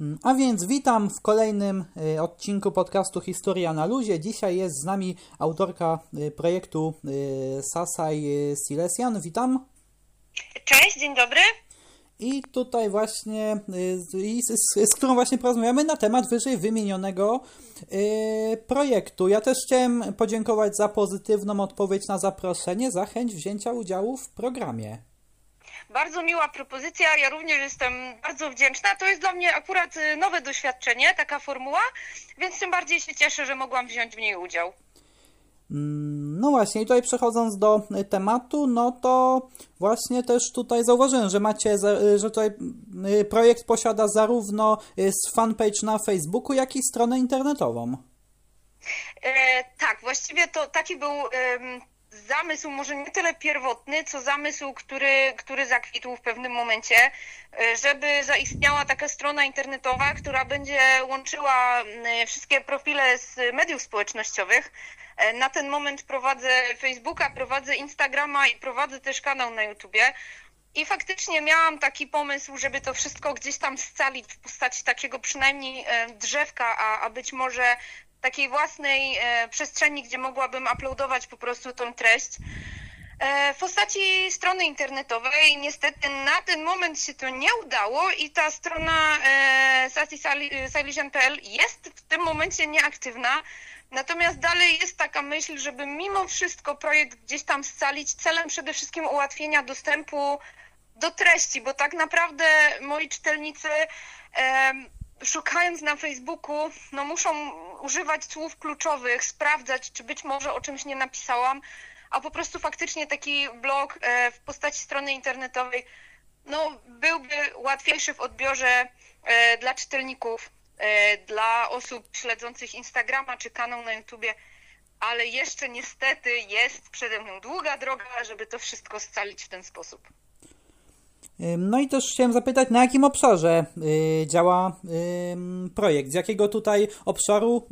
Mm, a więc witam w kolejnym y, odcinku podcastu Historia na Luzie. Dzisiaj jest z nami autorka y, projektu y, Sasaj Silesian. Witam. Cześć, dzień dobry. I tutaj właśnie, z, z, z, którą właśnie porozmawiamy na temat wyżej wymienionego projektu. Ja też chciałem podziękować za pozytywną odpowiedź na zaproszenie, za chęć wzięcia udziału w programie. Bardzo miła propozycja, ja również jestem bardzo wdzięczna. To jest dla mnie akurat y, nowe doświadczenie, taka formuła, więc tym bardziej się cieszę, że mogłam wziąć w niej udział. Mm, no właśnie, i tutaj przechodząc do y, tematu, no to właśnie też tutaj zauważyłem, że macie, y, że tutaj projekt posiada zarówno fanpage na Facebooku, jak i stronę internetową. E, tak, właściwie to taki był zamysł może nie tyle pierwotny, co zamysł, który, który zakwitł w pewnym momencie, e, żeby zaistniała taka strona internetowa, która będzie łączyła wszystkie profile z mediów społecznościowych. E, na ten moment prowadzę Facebooka, prowadzę Instagrama i prowadzę też kanał na YouTubie. I faktycznie miałam taki pomysł, żeby to wszystko gdzieś tam scalić w postaci takiego przynajmniej drzewka, a, a być może takiej własnej e, przestrzeni, gdzie mogłabym uploadować po prostu tą treść. E, w postaci strony internetowej niestety na ten moment się to nie udało i ta strona e, sasisilesian.pl jest w tym momencie nieaktywna. Natomiast dalej jest taka myśl, żeby mimo wszystko projekt gdzieś tam scalić celem przede wszystkim ułatwienia dostępu do treści, bo tak naprawdę moi czytelnicy szukając na Facebooku, no muszą używać słów kluczowych, sprawdzać, czy być może o czymś nie napisałam, a po prostu faktycznie taki blog e, w postaci strony internetowej no, byłby łatwiejszy w odbiorze e, dla czytelników, e, dla osób śledzących Instagrama czy kanał na YouTubie, ale jeszcze niestety jest przede mną długa droga, żeby to wszystko scalić w ten sposób. No i też chciałem zapytać, na jakim obszarze y, działa projekt? Z jakiego tutaj obszaru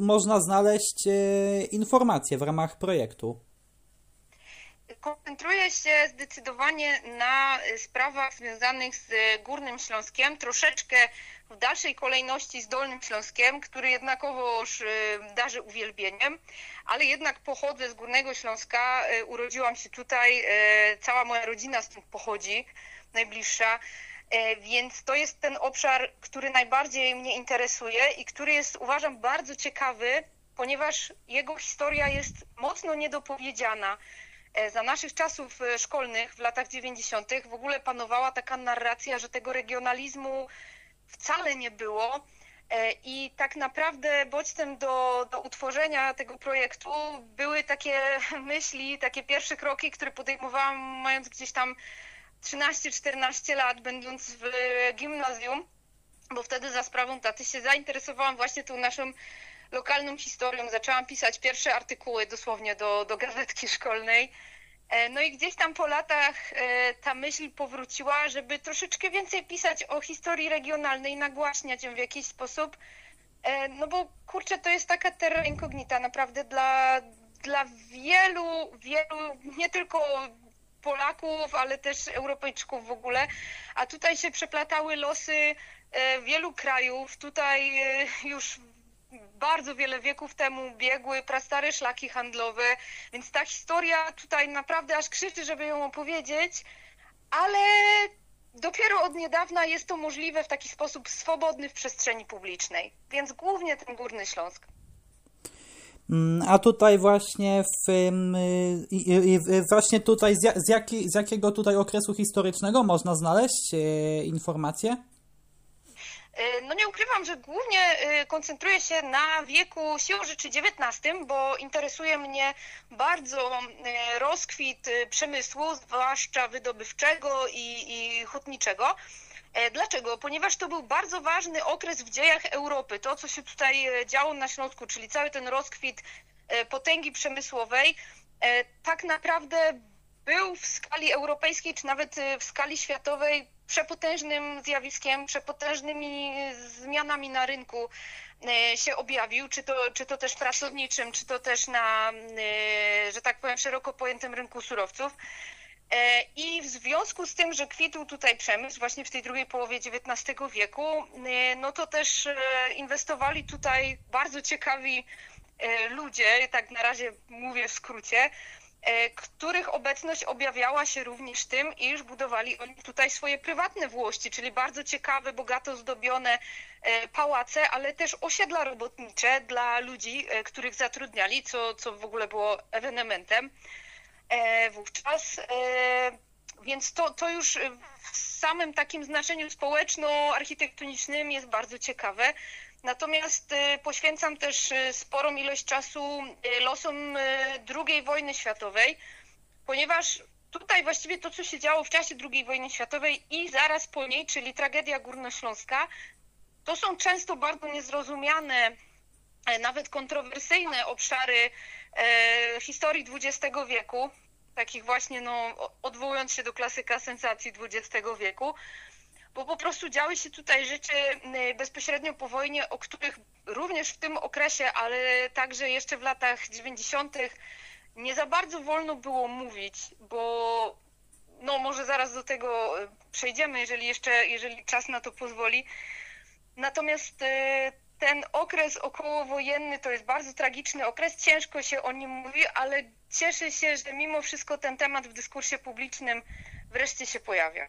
można znaleźć y, informacje w ramach projektu? Koncentruję się zdecydowanie na sprawach związanych z Górnym Śląskiem, troszeczkę w dalszej kolejności z Dolnym Śląskiem, który jednakowoż y, darzy uwielbieniem, ale jednak pochodzę z Górnego Śląska, y, urodziłam się tutaj, y, cała moja rodzina stąd pochodzi, najbliższa. Więc to jest ten obszar, który najbardziej mnie interesuje i który jest, uważam, bardzo ciekawy, ponieważ jego historia jest mocno niedopowiedziana. Za naszych czasów szkolnych w latach 90. w ogóle panowała taka narracja, że tego regionalizmu wcale nie było. E, I tak naprawdę bodźcem do, do utworzenia tego projektu były takie myśli, takie pierwsze kroki, które podejmowałam mając gdzieś tam 13-14 lat, będąc w gimnazjum, bo wtedy za sprawą taty się zainteresowałam właśnie tą naszą lokalną historią. Zaczęłam pisać pierwsze artykuły dosłownie do, do gazetki szkolnej. E, no i gdzieś tam po latach e, ta myśl powróciła, żeby troszeczkę więcej pisać o historii regionalnej, nagłaśniać ją w jakiś sposób. E, no bo kurczę, to jest taka terra incognita naprawdę dla, dla wielu, wielu, nie tylko Polaków, ale też Europejczyków w ogóle. A tutaj się przeplatały losy wielu krajów. Tutaj już bardzo wiele wieków temu biegły prastare szlaki handlowe, więc ta historia tutaj naprawdę aż krzyczy, żeby ją opowiedzieć, ale dopiero od niedawna jest to możliwe w taki sposób swobodny w przestrzeni publicznej, więc głównie ten Górny Śląsk. Mm, a tutaj właśnie w, właśnie tutaj z, jaki, z jakiego tutaj okresu historycznego można znaleźć e, informacje? E, no nie ukrywam, że głównie e, koncentruję się na wieku siłą rzeczy XIX, bo interesuje mnie bardzo e, rozkwit przemysłu, zwłaszcza wydobywczego i, i hutniczego. Dlaczego? Ponieważ to był bardzo ważny okres w dziejach Europy. To, co się tutaj działo na Śląsku, czyli cały ten rozkwit potęgi przemysłowej, tak naprawdę był w skali europejskiej, czy nawet w skali światowej przepotężnym zjawiskiem, przepotężnymi zmianami na rynku e, się objawił, czy to, czy to też pracowniczym, czy to też na, e, że tak powiem, szeroko pojętym rynku surowców. E, I w związku z tym, że kwitł tutaj przemysł właśnie w tej drugiej połowie XIX wieku, no to też inwestowali tutaj bardzo ciekawi ludzie, tak na razie mówię w skrócie, których obecność objawiała się również tym, iż budowali oni tutaj swoje prywatne włości, czyli bardzo ciekawe, bogato zdobione pałace, ale też osiedla robotnicze dla ludzi, których zatrudniali, co, co w ogóle było ewenementem. E, wówczas. E, więc to, to już w samym takim znaczeniu społeczno-architektonicznym jest bardzo ciekawe. Natomiast e, poświęcam też sporą ilość czasu losom II wojny światowej, ponieważ tutaj właściwie to, co się działo w czasie II wojny światowej i zaraz po niej, czyli tragedia górnośląska, to są często bardzo niezrozumiane, nawet kontrowersyjne obszary historii XX wieku takich właśnie, no, odwołując się do klasyka sensacji XX wieku, bo po prostu działy się tutaj rzeczy bezpośrednio po wojnie, o których również w tym okresie, ale także jeszcze w latach 90. nie za bardzo wolno było mówić, bo no może zaraz do tego e, przejdziemy, jeżeli jeszcze, jeżeli czas na to pozwoli. Natomiast e, ten okres okołowojenny to jest bardzo tragiczny okres, ciężko się o nim mówi, ale cieszę się, że mimo wszystko ten temat w dyskursie publicznym wreszcie się pojawia.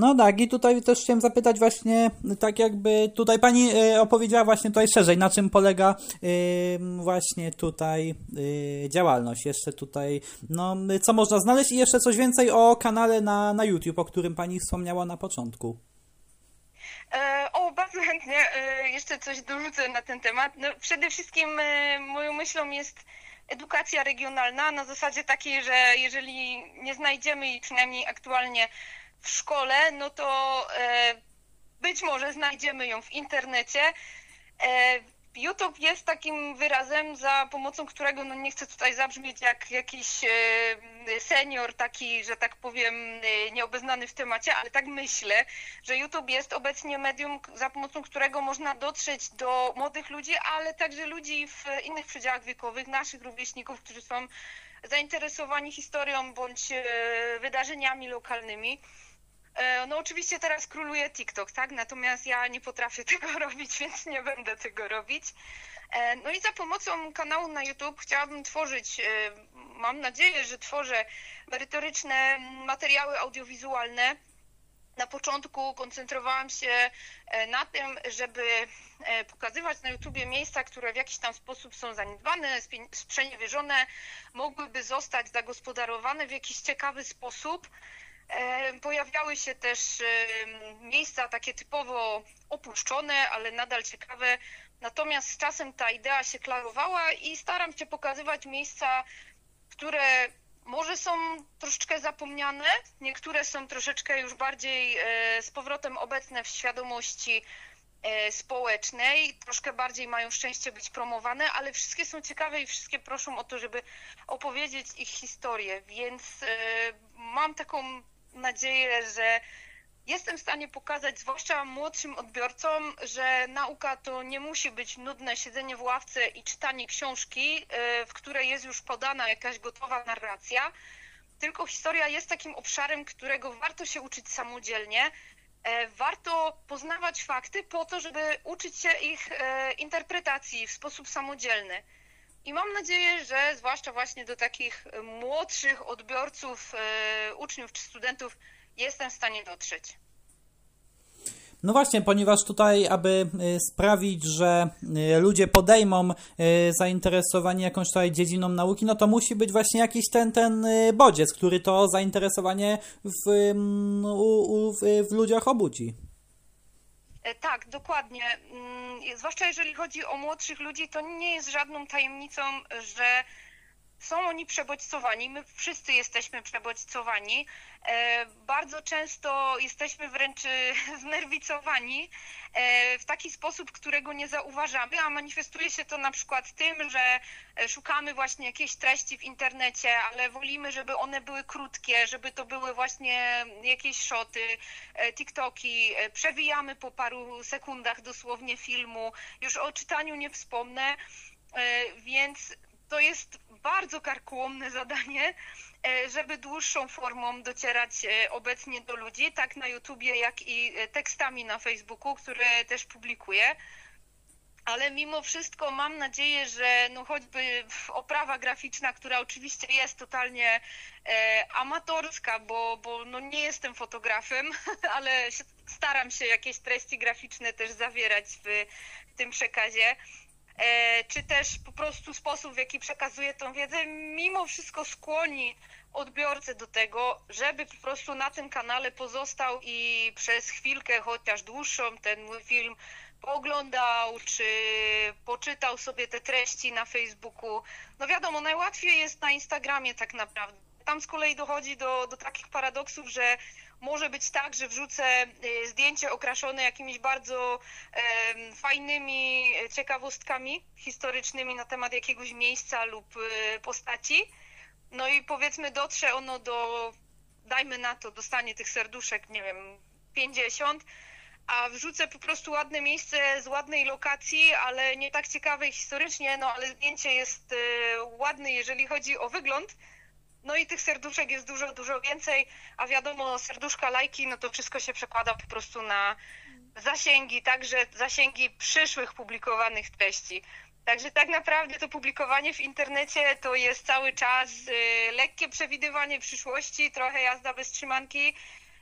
No tak, i tutaj też chciałem zapytać właśnie, tak jakby tutaj pani e, opowiedziała właśnie tutaj szerzej, na czym polega właśnie tutaj e, działalność. Jeszcze tutaj, no, co można znaleźć i jeszcze coś więcej o kanale na, na YouTube, o którym pani wspomniała na początku. E, o, bardzo chętnie e, jeszcze coś dorzucę na ten temat. No, przede wszystkim e, moją myślą jest edukacja regionalna na zasadzie takiej, że jeżeli nie znajdziemy jej przynajmniej aktualnie w szkole, no to być może znajdziemy ją w internecie. YouTube jest takim wyrazem, za pomocą którego, no nie chcę tutaj zabrzmieć jak jakiś e, senior, taki, że tak powiem, e, nieobeznany w temacie, ale tak myślę, że YouTube jest obecnie medium, za pomocą którego można dotrzeć do młodych ludzi, ale także ludzi w innych przedziałach wiekowych, naszych rówieśników, którzy są zainteresowani historią bądź e, wydarzeniami lokalnymi. E, no oczywiście teraz króluje TikTok, tak? Natomiast ja nie potrafię tego robić, więc nie będę tego robić. E, no i za pomocą kanału na YouTube chciałabym tworzyć, e, mam nadzieję, że tworzę merytoryczne materiały audiowizualne. Na początku koncentrowałam się na tym, żeby pokazywać na YouTubie miejsca, które w jakiś tam sposób są zaniedbane, sprzeniewierzone, mogłyby zostać zagospodarowane w jakiś ciekawy sposób pojawiały się też e, miejsca takie typowo opuszczone, ale nadal ciekawe. Natomiast z czasem ta idea się klarowała i staram się pokazywać miejsca, które może są troszeczkę zapomniane, niektóre są troszeczkę już bardziej e, z powrotem obecne w świadomości społecznej, troszkę bardziej mają szczęście być promowane, ale wszystkie są ciekawe i wszystkie proszą o to, żeby opowiedzieć ich historię, więc mam taką nadzieję, że jestem w stanie pokazać, zwłaszcza młodszym odbiorcom, że nauka to nie musi być nudne siedzenie w ławce i czytanie książki, e, w której jest już podana jakaś gotowa narracja, tylko historia jest takim obszarem, którego warto się uczyć samodzielnie. E, warto poznawać fakty po to, żeby uczyć się ich e, interpretacji w sposób samodzielny. I mam nadzieję, że zwłaszcza właśnie do takich młodszych odbiorców, e, uczniów czy studentów jestem w stanie dotrzeć. No właśnie, ponieważ tutaj, aby e, sprawić, że e, ludzie podejmą zainteresowanie jakąś tutaj dziedziną nauki, no to musi być właśnie jakiś ten, ten bodziec, który to zainteresowanie w, mm, w, w ludziach obudzi. E, tak, dokładnie. Mm, zwłaszcza jeżeli chodzi o młodszych ludzi, to nie jest żadną tajemnicą, że są oni przebodźcowani. My wszyscy jesteśmy przebodźcowani. E, bardzo często jesteśmy wręcz e, znerwicowani w taki sposób, którego nie zauważamy, a manifestuje się to na przykład tym, że szukamy właśnie jakiejś treści w internecie, ale wolimy, żeby one były krótkie, żeby to były właśnie jakieś szoty, TikToki, przewijamy po paru sekundach dosłownie filmu, już o czytaniu nie wspomnę, więc to jest bardzo karkołomne zadanie, e, żeby dłuższą formą docierać e, obecnie do ludzi, tak na YouTubie, jak i tekstami na Facebooku, które też publikuję ale mimo wszystko mam nadzieję, że no choćby oprawa graficzna, która oczywiście jest totalnie e, amatorska, bo, bo no nie jestem fotografem, ale staram się jakieś treści graficzne też zawierać w tym przekazie. E, czy też po prostu sposób, w jaki przekazuję tą wiedzę, mimo wszystko skłoni odbiorcę do tego, żeby po prostu na tym kanale pozostał i przez chwilkę, chociaż dłuższą, ten mój film pooglądał, czy poczytał sobie te treści na Facebooku. No wiadomo, najłatwiej jest na Instagramie tak naprawdę. Tam z kolei dochodzi do, do takich paradoksów, że może być tak, że wrzucę y, zdjęcie okraszone jakimiś bardzo e, fajnymi ciekawostkami historycznymi na temat jakiegoś miejsca lub e, postaci. No i powiedzmy dotrze ono do, dajmy na to, dostanie tych serduszek, nie wiem, 50, a wrzucę po prostu ładne miejsce z ładnej lokacji, ale nie tak ciekawej historycznie, no ale zdjęcie jest e, ładne, jeżeli chodzi o wygląd. No i tych serduszek jest dużo, dużo więcej, a wiadomo, serduszka, lajki, no to wszystko się przekłada po prostu na zasięgi, także zasięgi przyszłych publikowanych treści. Także tak naprawdę to publikowanie w internecie to jest cały czas e, lekkie przewidywanie przyszłości, trochę jazda bez trzymanki,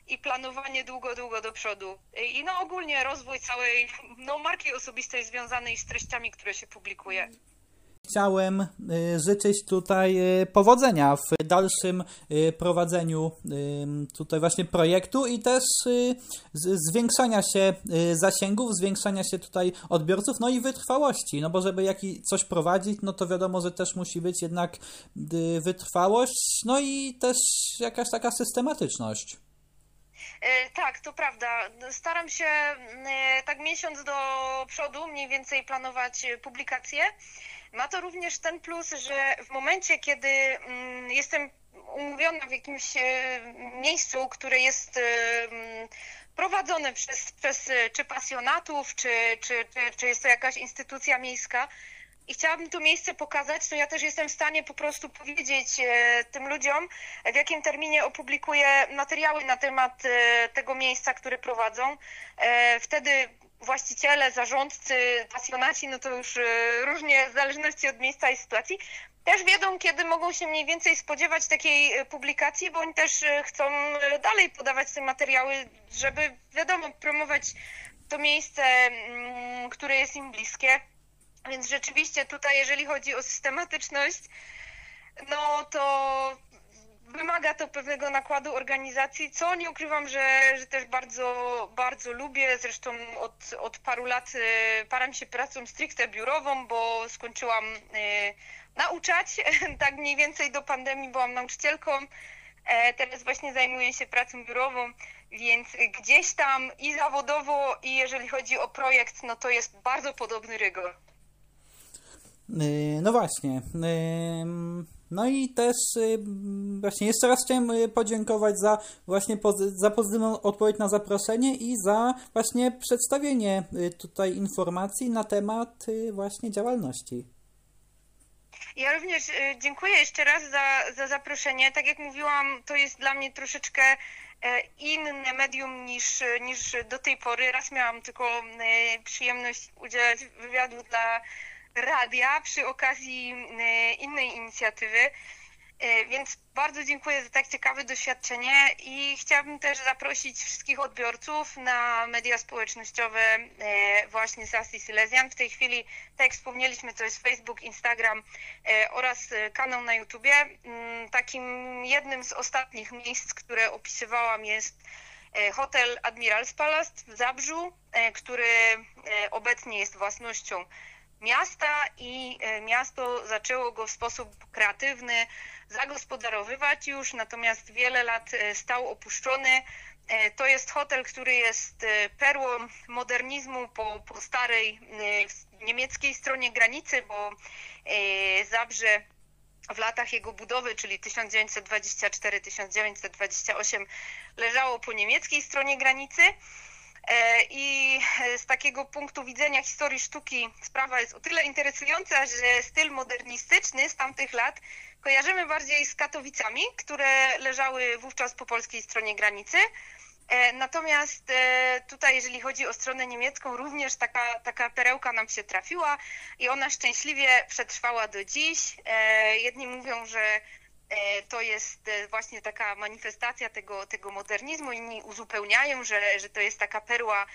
i planowanie długo, długo do przodu. I no ogólnie rozwój całej no, marki osobistej związanej z treściami, które się publikuje. Chciałem y, życzyć tutaj y, powodzenia w dalszym y, prowadzeniu tutaj właśnie projektu i też zwiększania się zasięgów, zwiększania się tutaj odbiorców, no i wytrwałości, no bo żeby jaki coś prowadzić, no to wiadomo, że też musi być jednak wytrwałość, no i też jakaś taka systematyczność. E, tak, to prawda. Staram się e, tak miesiąc do przodu mniej więcej planować publikacje. Ma to również ten plus, że w momencie, kiedy mm, jestem umówiona w jakimś e, miejscu, które jest mm, prowadzone przez, przez czy pasjonatów, czy, czy, czy, czy jest to jakaś instytucja miejska, i chciałabym to miejsce pokazać, to ja też jestem w stanie po prostu powiedzieć e, tym ludziom, w jakim terminie opublikuję materiały na temat e, tego miejsca, które prowadzą. E, wtedy właściciele, zarządcy, pasjonaci, no to już różnie w zależności od miejsca i sytuacji, też wiedzą, kiedy mogą się mniej więcej spodziewać takiej publikacji, bo oni też chcą dalej podawać te materiały, żeby wiadomo, promować to miejsce, mm, które jest im bliskie. Więc rzeczywiście tutaj, jeżeli chodzi o systematyczność, no to wymaga to pewnego nakładu organizacji, co nie ukrywam, że, że też bardzo, bardzo lubię. Zresztą od, od paru lat y, param się pracą stricte biurową, bo skończyłam y, nauczać. Tak mniej więcej do pandemii byłam nauczycielką. E, teraz właśnie zajmuję się pracą biurową, więc gdzieś tam i zawodowo, i jeżeli chodzi o projekt, no to jest bardzo podobny rygor. Y, no właśnie. Y, no i też y, właśnie jeszcze raz chciałem podziękować za właśnie za pozytywną odpowiedź na zaproszenie i za właśnie przedstawienie tutaj informacji na temat właśnie działalności. Ja również dziękuję jeszcze raz za, za zaproszenie. Tak jak mówiłam, to jest dla mnie troszeczkę e, inne medium niż, niż do tej pory. Raz miałam tylko przyjemność udzielać wywiadu dla radia przy okazji e, innej inicjatywy. E, więc bardzo dziękuję za tak ciekawe doświadczenie i chciałabym też zaprosić wszystkich odbiorców na media społecznościowe e, właśnie Sassy Silesian. W tej chwili, tak jak wspomnieliśmy, to jest Facebook, Instagram oraz kanał na YouTubie. Mm, takim jednym z ostatnich miejsc, które opisywałam jest hotel Admiral's Palace w Zabrzu, który obecnie jest własnością miasta i e, miasto zaczęło go w sposób kreatywny zagospodarowywać już, natomiast wiele lat e, stał opuszczony. E, to jest hotel, który jest perłą modernizmu po, po starej niemieckiej stronie granicy, bo Zabrze w latach jego budowy, czyli 1924-1928, leżało po niemieckiej stronie granicy. E, I z takiego punktu widzenia historii sztuki sprawa jest o tyle interesująca, że styl modernistyczny z tamtych lat kojarzymy bardziej z Katowicami, które leżały wówczas po polskiej stronie granicy. E, natomiast e, tutaj, jeżeli chodzi o stronę niemiecką, również taka, taka perełka nam się trafiła i ona szczęśliwie przetrwała do dziś. E, jedni mówią, że to jest właśnie taka manifestacja tego, tego modernizmu, inni uzupełniają, że, że to jest taka perła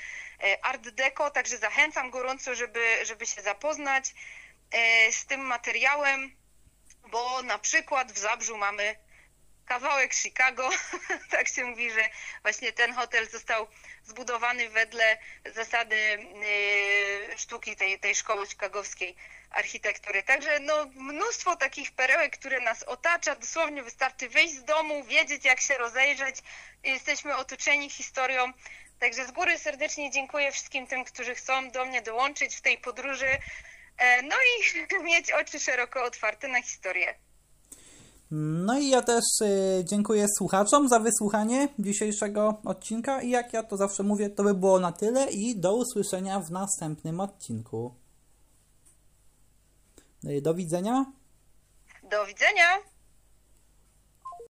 art deco, także zachęcam gorąco, żeby, żeby się zapoznać z tym materiałem, bo na przykład w Zabrzu mamy kawałek Chicago. tak się mówi, że właśnie ten hotel został zbudowany wedle zasady yy, sztuki tej, tej szkoły chicagowskiej architektury. Także no, mnóstwo takich perełek, które nas otacza. Dosłownie wystarczy wyjść z domu, wiedzieć jak się rozejrzeć. Jesteśmy otoczeni historią. Także z góry serdecznie dziękuję wszystkim tym, którzy chcą do mnie dołączyć w tej podróży. E, no i mieć oczy szeroko otwarte na historię. No i ja też y, dziękuję słuchaczom za wysłuchanie dzisiejszego odcinka i jak ja to zawsze mówię, to by było na tyle i do usłyszenia w następnym odcinku. Y, do widzenia. Do widzenia.